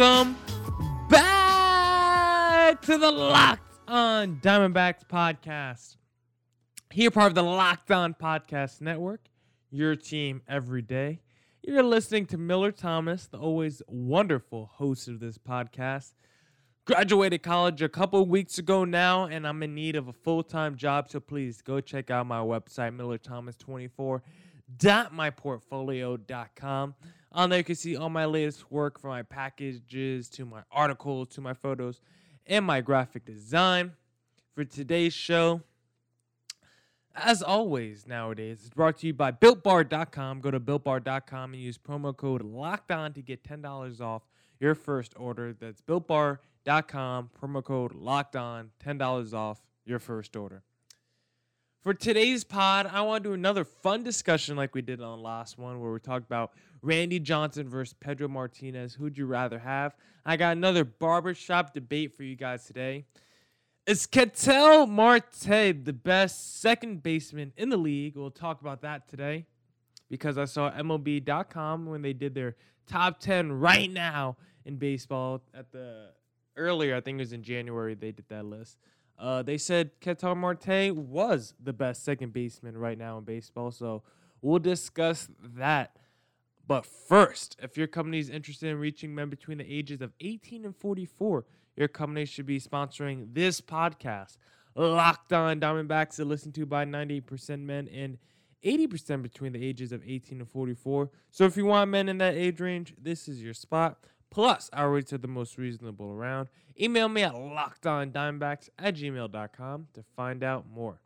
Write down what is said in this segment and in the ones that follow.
Welcome back to the Locked On Diamondbacks podcast. Here, part of the Locked On Podcast Network, your team every day. You're listening to Miller Thomas, the always wonderful host of this podcast. Graduated college a couple weeks ago now, and I'm in need of a full time job. So please go check out my website, millerthomas24.myportfolio.com. On there, you can see all my latest work from my packages to my articles to my photos and my graphic design. For today's show, as always nowadays, it's brought to you by BuiltBar.com. Go to BuiltBar.com and use promo code LOCKEDON to get $10 off your first order. That's BuiltBar.com, promo code locked on, $10 off your first order. For today's pod, I want to do another fun discussion like we did on the last one, where we talked about Randy Johnson versus Pedro Martinez. Who'd you rather have? I got another barbershop debate for you guys today. Is Ketel Marte the best second baseman in the league? We'll talk about that today because I saw MLB.com when they did their top 10 right now in baseball at the earlier, I think it was in January, they did that list. Uh, they said Ketel Marte was the best second baseman right now in baseball. So we'll discuss that. But first, if your company is interested in reaching men between the ages of 18 and 44, your company should be sponsoring this podcast. Locked on Diamondbacks to listen to by 98% men and 80% between the ages of 18 and 44. So if you want men in that age range, this is your spot. Plus, our rates are the most reasonable around. Email me at lockedondiamondbacks at gmail.com to find out more.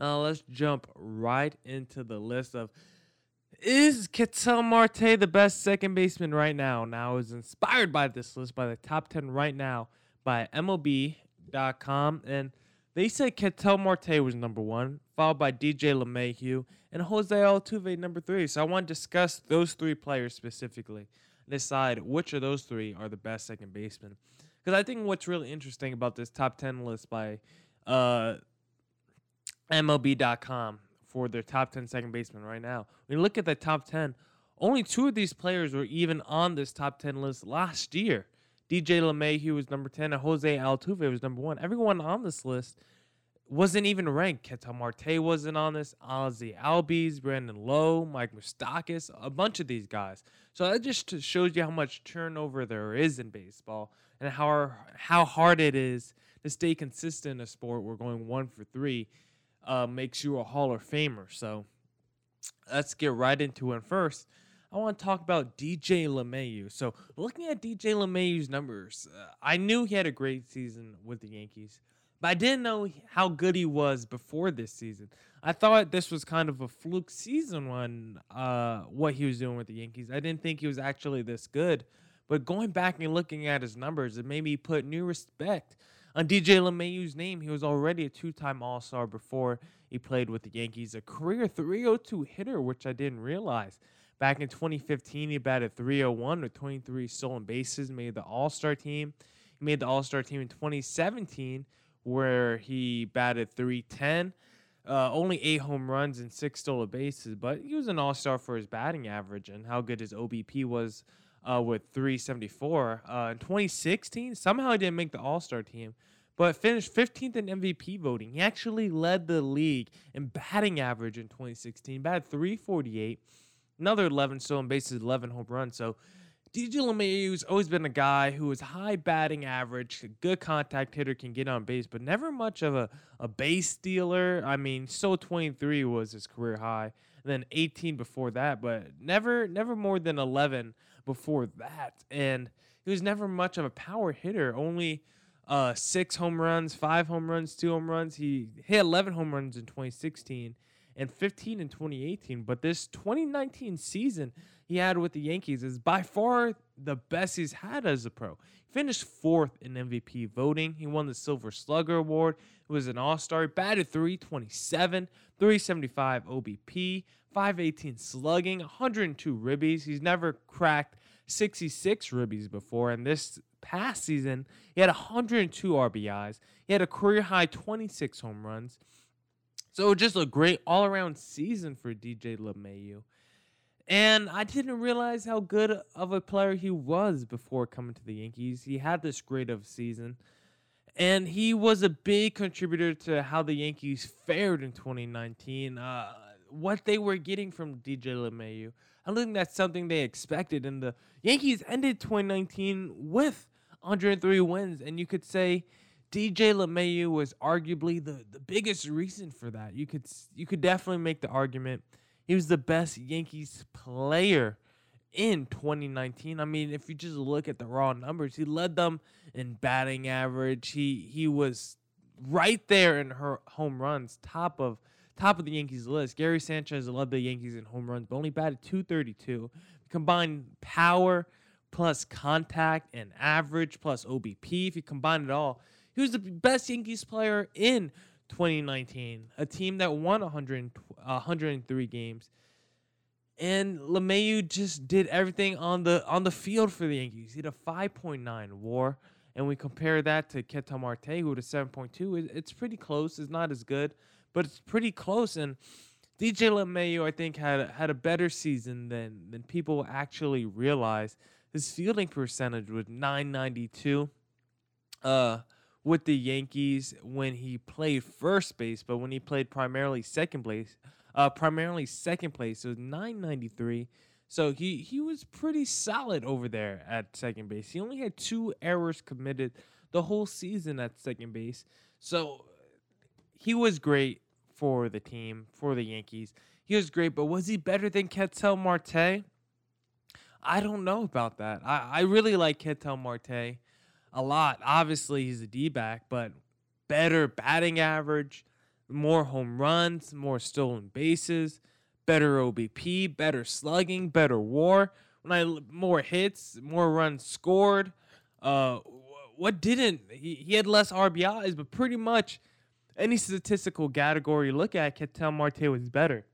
Uh, let's jump right into the list of is Ketel Marte the best second baseman right now? Now, I was inspired by this list by the top 10 right now by MLB.com. And they said Ketel Marte was number one, followed by DJ LeMahieu and Jose Altuve number three. So I want to discuss those three players specifically decide which of those three are the best second basemen. Because I think what's really interesting about this top 10 list by uh, MLB.com for their top 10 second basemen right now. When you look at the top 10, only two of these players were even on this top 10 list last year. DJ LeMahieu was number 10 and Jose Altuve was number 1. Everyone on this list wasn't even ranked. Ketel Marte wasn't on this. Ozzie Albies, Brandon Lowe, Mike Moustakas, a bunch of these guys. So that just shows you how much turnover there is in baseball and how how hard it is to stay consistent in a sport. We're going one for three uh, makes you a Hall of Famer. So let's get right into it. First, I want to talk about DJ LeMahieu. So looking at DJ LeMahieu's numbers, uh, I knew he had a great season with the Yankees, but I didn't know how good he was before this season. I thought this was kind of a fluke season when uh, what he was doing with the Yankees. I didn't think he was actually this good. But going back and looking at his numbers, it made me put new respect on DJ LeMahieu's name, he was already a two-time All-Star before he played with the Yankees, a career 302 hitter, which I didn't realize. Back in 2015, he batted 301 with 23 stolen bases, made the All-Star team. He made the All-Star team in 2017, where he batted 310. Uh, only eight home runs and six stolen bases, but he was an all star for his batting average and how good his OBP was uh, with 374. Uh, in 2016, somehow he didn't make the All Star team, but finished 15th in MVP voting. He actually led the league in batting average in 2016, batted 348, another 11 stolen bases, 11 home runs. So DJ LeMahieu's always been a guy who is high batting average, a good contact hitter, can get on base, but never much of a, a base stealer. I mean, so 23 was his career high, and then 18 before that, but never never more than 11 before that. And he was never much of a power hitter, only uh, six home runs, five home runs, two home runs. He hit 11 home runs in 2016 and 15 in 2018. But this 2019 season he had with the Yankees is by far the best he's had as a pro. He finished fourth in MVP voting. He won the Silver Slugger Award. He was an All Star. Batted 327, 375 OBP, 518 slugging, 102 ribbies. He's never cracked 66 ribbies before, and this past season, he had 102 RBIs. He had a career high 26 home runs. So just a great all around season for DJ LeMahieu. And I didn't realize how good of a player he was before coming to the Yankees. He had this great of season. And he was a big contributor to how the Yankees fared in 2019. Uh, what they were getting from DJ LeMahieu. I think that's something they expected. And the Yankees ended 2019 with 103 wins. And you could say DJ LeMahieu was arguably the, the biggest reason for that. You could you could definitely make the argument he was the best Yankees player in 2019. I mean, if you just look at the raw numbers, he led them in batting average. He he was right there in her home runs, top of top of the Yankees list. Gary Sanchez led the Yankees in home runs, but only batted 232. Combine power plus contact and average plus OBP. If you combine it all, he was the best Yankees player in 2019, a team that won 100, 103 games. And LeMahieu just did everything on the on the field for the Yankees. He had a 5.9 WAR, and we compare that to Ketel Marte, who had a 7.2. It's pretty close. It's not as good, but it's pretty close. And DJ LeMahieu, I think, had had a better season than than people actually realize. His fielding percentage was 992. Uh, with the Yankees when he played first base, but when he played primarily second place, uh, primarily second place, it was 993. So he he was pretty solid over there at second base. He only had two errors committed the whole season at second base. So he was great for the team, for the Yankees. He was great, but was he better than Ketel Marte? I don't know about that. I, I really like Ketel Marte a lot. Obviously, he's a D back, but better batting average, more home runs, more stolen bases, better OBP, better slugging, better WAR. When I more hits, more runs scored. Uh, what didn't he, he had less RBIs, but pretty much any statistical category you look at, Ketel Marte was better.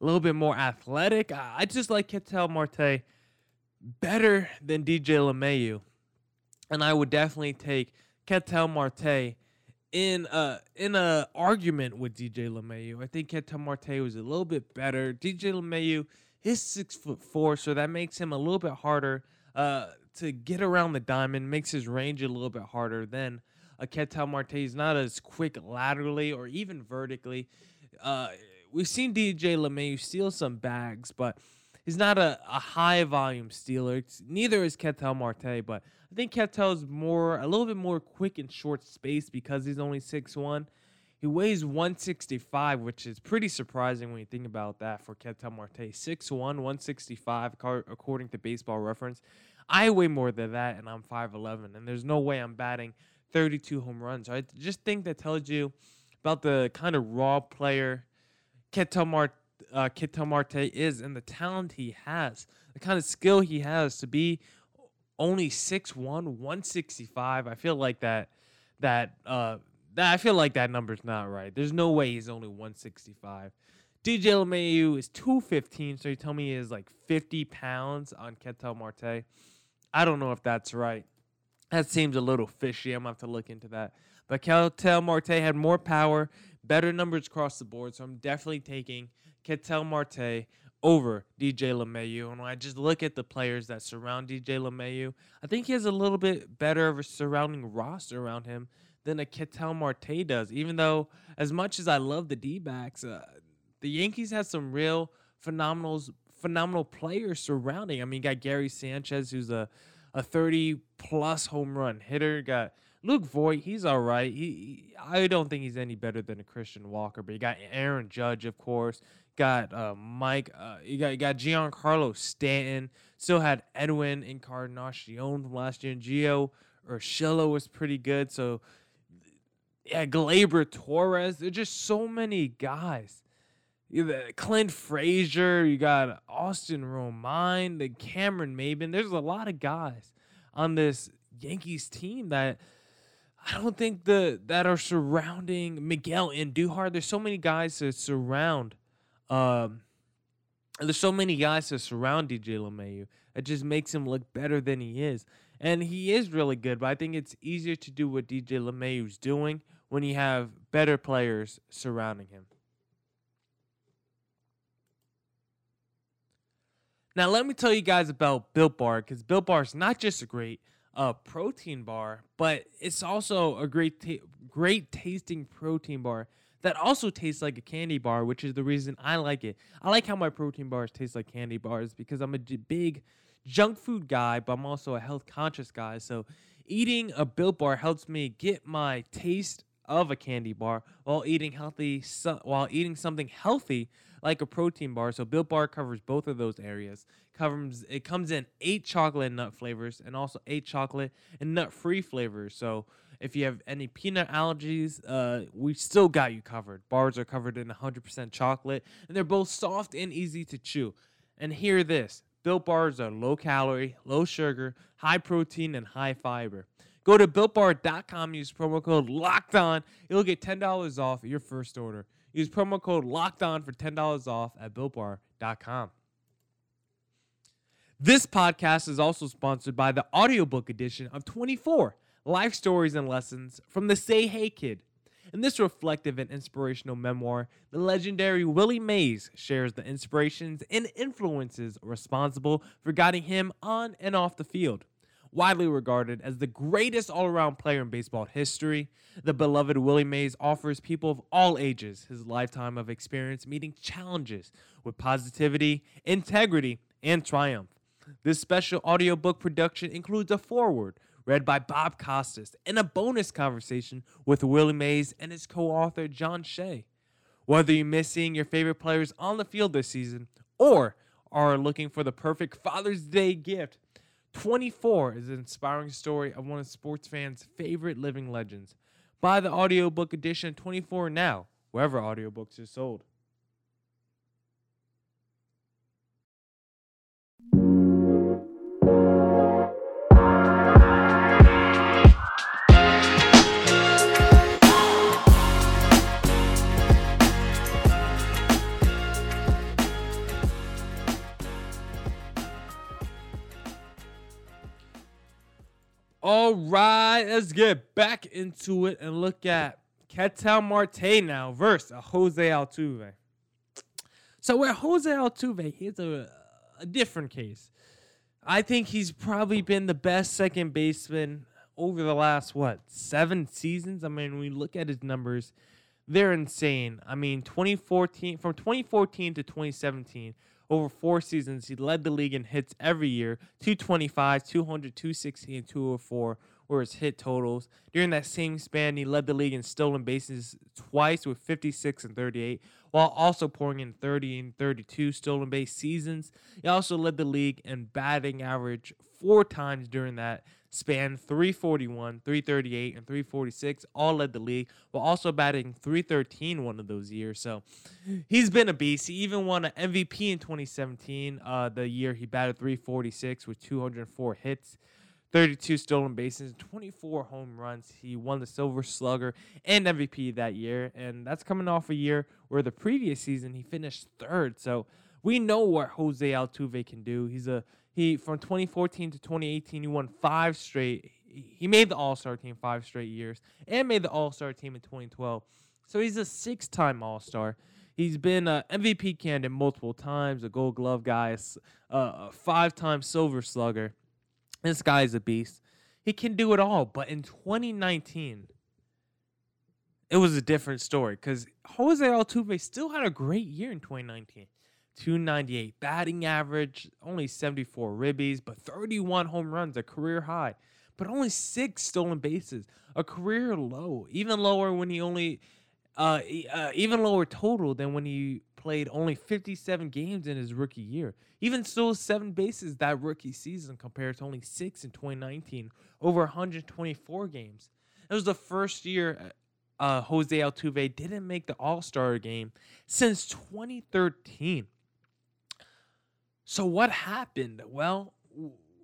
A little bit more athletic. I, just like Ketel Marte better than DJ LeMahieu and I would definitely take Ketel Marte in a in a argument with DJ LeMahieu. I think Ketel Marte was a little bit better. DJ LeMahieu is six foot four, so that makes him a little bit harder uh, to get around the diamond. Makes his range a little bit harder than a Ketel Marte. He's not as quick laterally or even vertically. Uh, we've seen DJ LeMahieu steal some bags, but he's not a, a high volume stealer. It's, neither is Ketel Marte, but I think Ketel's more a little bit more quick in short space because he's only six one. He weighs 165, which is pretty surprising when you think about that for Ketel Marte. 6'1, 165, according to baseball reference. I weigh more than that, and I'm 5'11, and there's no way I'm batting 32 home runs. I just think that tells you about the kind of raw player Ketel Marte, uh, Ketel Marte is and the talent he has, the kind of skill he has to be only 6'1, 165. I feel like that that uh that I feel like that number's not right. There's no way he's only 165. DJ LeMahieu is 215, so you tell me he is like 50 pounds on Ketel Marte. I don't know if that's right. That seems a little fishy. I'm gonna have to look into that. But Ketel Marte had more power, better numbers across the board, so I'm definitely taking Ketel Marte over DJ LeMahieu. And when I just look at the players that surround DJ LeMahieu, I think he has a little bit better of a surrounding roster around him than a Ketel Marte does. Even though, as much as I love the D backs, uh, the Yankees have some real phenomenal, phenomenal players surrounding. I mean, you got Gary Sanchez, who's a, a 30 plus home run hitter. Got Luke Voit, he's all right. He, I don't think he's any better than a Christian Walker, but you got Aaron Judge, of course got uh, Mike. Uh, you got you got Giancarlo Stanton. Still had Edwin Encarnacion from last year. And Gio Urshela was pretty good. So yeah, Gleyber Torres. There's just so many guys. Clint Frazier. You got Austin Romine. The Cameron Maybin. There's a lot of guys on this Yankees team that. I don't think the that are surrounding Miguel Andujar. There's so many guys that surround um, there's so many guys to surround DJ LeMahieu. It just makes him look better than he is. And he is really good, but I think it's easier to do what DJ LeMahieu's doing when you have better players surrounding him. Now, let me tell you guys about Built Bar because Built Bar is not just a great uh, protein bar, but it's also a great, ta- great tasting protein bar that also tastes like a candy bar, which is the reason I like it. I like how my protein bars taste like candy bars because I'm a big junk food guy, but I'm also a health conscious guy. So eating a Built Bar helps me get my taste of a candy bar while eating healthy so- while eating something healthy like a protein bar. So Built Bar covers both of those areas. Covers it comes in eight chocolate and nut flavors and also eight chocolate and nut free flavors. So if you have any peanut allergies, uh, we still got you covered. Bars are covered in 100% chocolate and they're both soft and easy to chew. And hear this Built bars are low calorie, low sugar, high protein, and high fiber. Go to builtbar.com, use promo code locked on. You'll get $10 off your first order. Use promo code locked on for $10 off at builtbar.com. This podcast is also sponsored by the audiobook edition of 24 Life Stories and Lessons from the Say Hey Kid. In this reflective and inspirational memoir, the legendary Willie Mays shares the inspirations and influences responsible for guiding him on and off the field. Widely regarded as the greatest all around player in baseball history, the beloved Willie Mays offers people of all ages his lifetime of experience meeting challenges with positivity, integrity, and triumph. This special audiobook production includes a foreword read by Bob Costas and a bonus conversation with Willie Mays and his co author John Shea. Whether you miss seeing your favorite players on the field this season or are looking for the perfect Father's Day gift, 24 is an inspiring story of one of sports fans' favorite living legends. Buy the audiobook edition 24 now, wherever audiobooks are sold. All right, let's get back into it and look at Ketel Marte now versus Jose Altuve. So with Jose Altuve, here's a, a different case. I think he's probably been the best second baseman over the last what seven seasons. I mean, when we look at his numbers; they're insane. I mean, 2014 from 2014 to 2017, over four seasons, he led the league in hits every year 225, 200, 260, and 204 were his hit totals. During that same span, he led the league in stolen bases twice with 56 and 38, while also pouring in 30 and 32 stolen base seasons. He also led the league in batting average four times during that span 341, 338, and 346 all led the league, while also batting 313 one of those years. So he's been a beast. He even won an MVP in 2017, uh, the year he batted 346 with 204 hits. 32 stolen bases, 24 home runs. He won the Silver Slugger and MVP that year, and that's coming off a year where the previous season he finished third. So we know what Jose Altuve can do. He's a he from 2014 to 2018 he won five straight. He made the All Star team five straight years and made the All Star team in 2012. So he's a six-time All Star. He's been an MVP candidate multiple times, a Gold Glove guy, a five-time Silver Slugger. This guy is a beast. He can do it all. But in 2019, it was a different story because Jose Altuve still had a great year in 2019. 298 batting average, only 74 ribbies, but 31 home runs, a career high. But only six stolen bases, a career low. Even lower when he only, uh, uh even lower total than when he played only 57 games in his rookie year. Even stole seven bases that rookie season compared to only six in 2019, over 124 games. It was the first year uh, uh Jose Altuve didn't make the All Star game since 2013. So what happened? Well,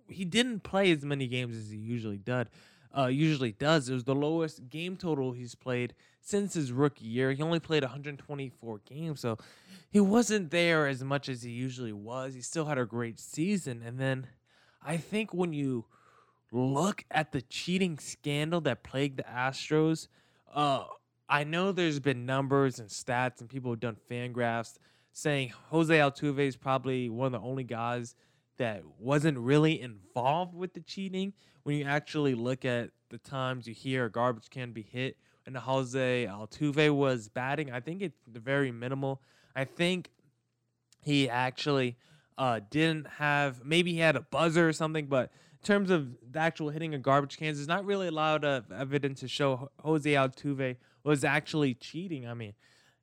he didn't play as many games as he usually did. Uh, usually does. It was the lowest game total he's played since his rookie year. He only played 124 games, so he wasn't there as much as he usually was. He still had a great season. And then I think when you look at the cheating scandal that plagued the Astros, uh, I know there's been numbers and stats and people have done fan graphs saying Jose Altuve is probably one of the only guys that wasn't really involved with the cheating. When you actually look at the times you hear a garbage can be hit and Jose Altuve was batting, I think it's very minimal. I think he actually uh, didn't have maybe he had a buzzer or something, but in terms of the actual hitting of garbage cans, there's not really a lot of evidence to show Jose Altuve was actually cheating. I mean,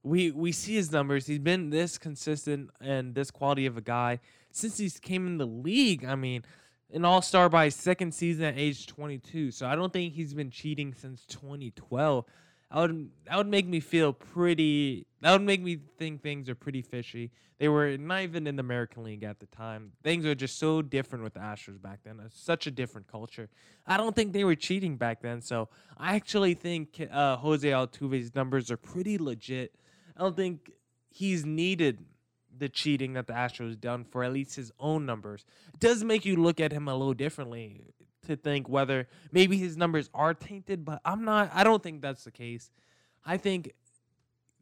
we we see his numbers. He's been this consistent and this quality of a guy since he came in the league. I mean, an All Star by his second season at age 22. So I don't think he's been cheating since 2012. That would that would make me feel pretty. That would make me think things are pretty fishy. They were not even in the American League at the time. Things were just so different with the Astros back then. Such a different culture. I don't think they were cheating back then. So I actually think uh, Jose Altuve's numbers are pretty legit. I don't think he's needed the cheating that the Astros done for at least his own numbers. It does make you look at him a little differently to think whether maybe his numbers are tainted, but I'm not I don't think that's the case. I think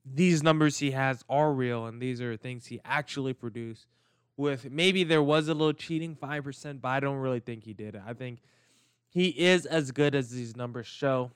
these numbers he has are real and these are things he actually produced with maybe there was a little cheating 5%, but I don't really think he did it. I think he is as good as these numbers show.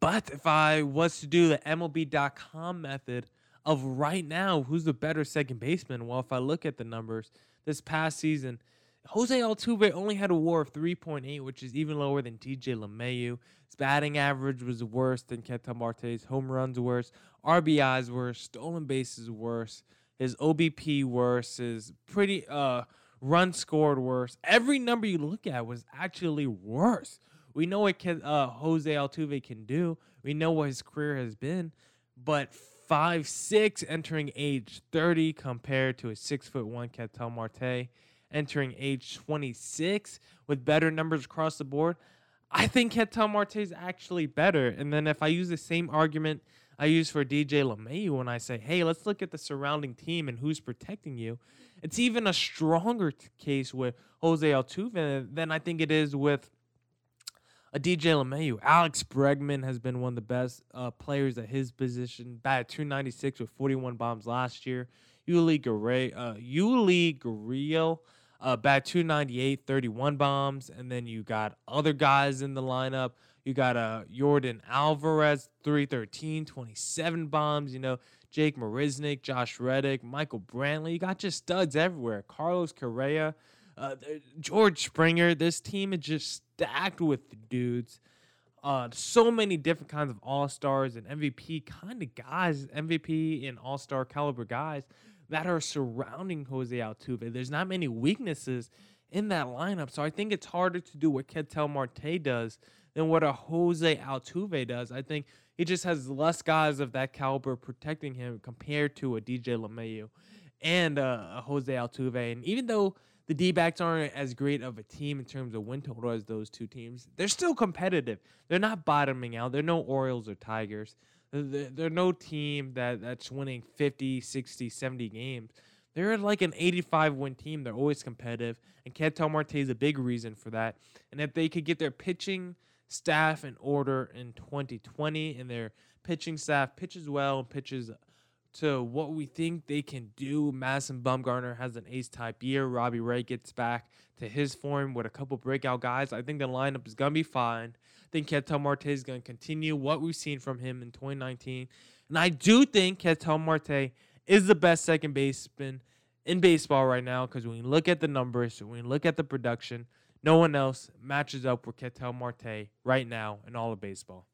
But if I was to do the MLB.com method of right now, who's the better second baseman? Well, if I look at the numbers this past season, Jose Altuve only had a WAR of 3.8, which is even lower than DJ LeMahieu. His batting average was worse than Ketel Marte's. Home runs worse. RBIs worse. Stolen bases worse. His OBP worse. His pretty uh run scored worse. Every number you look at was actually worse. We know what can, uh, Jose Altuve can do. We know what his career has been, but five six entering age 30 compared to a six foot one Ketel Marte entering age 26 with better numbers across the board. I think Ketel Marte is actually better. And then if I use the same argument I use for DJ LeMahieu when I say, hey, let's look at the surrounding team and who's protecting you, it's even a stronger t- case with Jose Altuve than I think it is with a DJ LeMahieu. Alex Bregman has been one of the best uh, players at his position. Bat 296 with 41 bombs last year. Yuli Gurriel, uh, Yuli Gurriel, uh, bat 298, 31 bombs. And then you got other guys in the lineup. You got uh, Yordan Alvarez, 313, 27 bombs. You know, Jake Marisnick, Josh Reddick, Michael Brantley. You got just studs everywhere. Carlos Correa, uh, George Springer. This team is just stacked with dudes. Uh, so many different kinds of all stars and MVP kind of guys, MVP and all star caliber guys that are surrounding Jose Altuve. There's not many weaknesses in that lineup, so I think it's harder to do what Ketel Marte does than what a Jose Altuve does. I think he just has less guys of that caliber protecting him compared to a DJ LeMahieu and uh, a Jose Altuve. And even though the D backs aren't as great of a team in terms of win total as those two teams. They're still competitive. They're not bottoming out. They're no Orioles or Tigers. They're, they're no team that, that's winning 50, 60, 70 games. They're like an 85 win team. They're always competitive. And Ketel Marte is a big reason for that. And if they could get their pitching staff in order in 2020 and their pitching staff pitches well pitches to what we think they can do. Madison Bumgarner has an ace type year. Robbie Ray gets back to his form with a couple breakout guys. I think the lineup is going to be fine. I think Ketel Marte is going to continue what we've seen from him in 2019. And I do think Ketel Marte is the best second baseman in baseball right now because when you look at the numbers, when you look at the production, no one else matches up with Ketel Marte right now in all of baseball.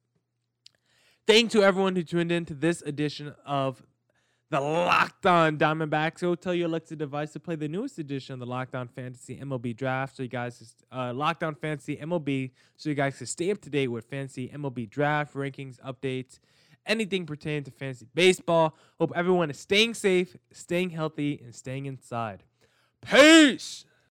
Thank to everyone who tuned in to this edition of the Locked On Diamondbacks. Go tell your Alexa device to play the newest edition of the Locked On Fantasy MLB Draft. So you guys, uh, Locked On Fantasy MLB, so you guys can stay up to date with fantasy MLB Draft rankings, updates, anything pertaining to fantasy baseball. Hope everyone is staying safe, staying healthy, and staying inside. Peace.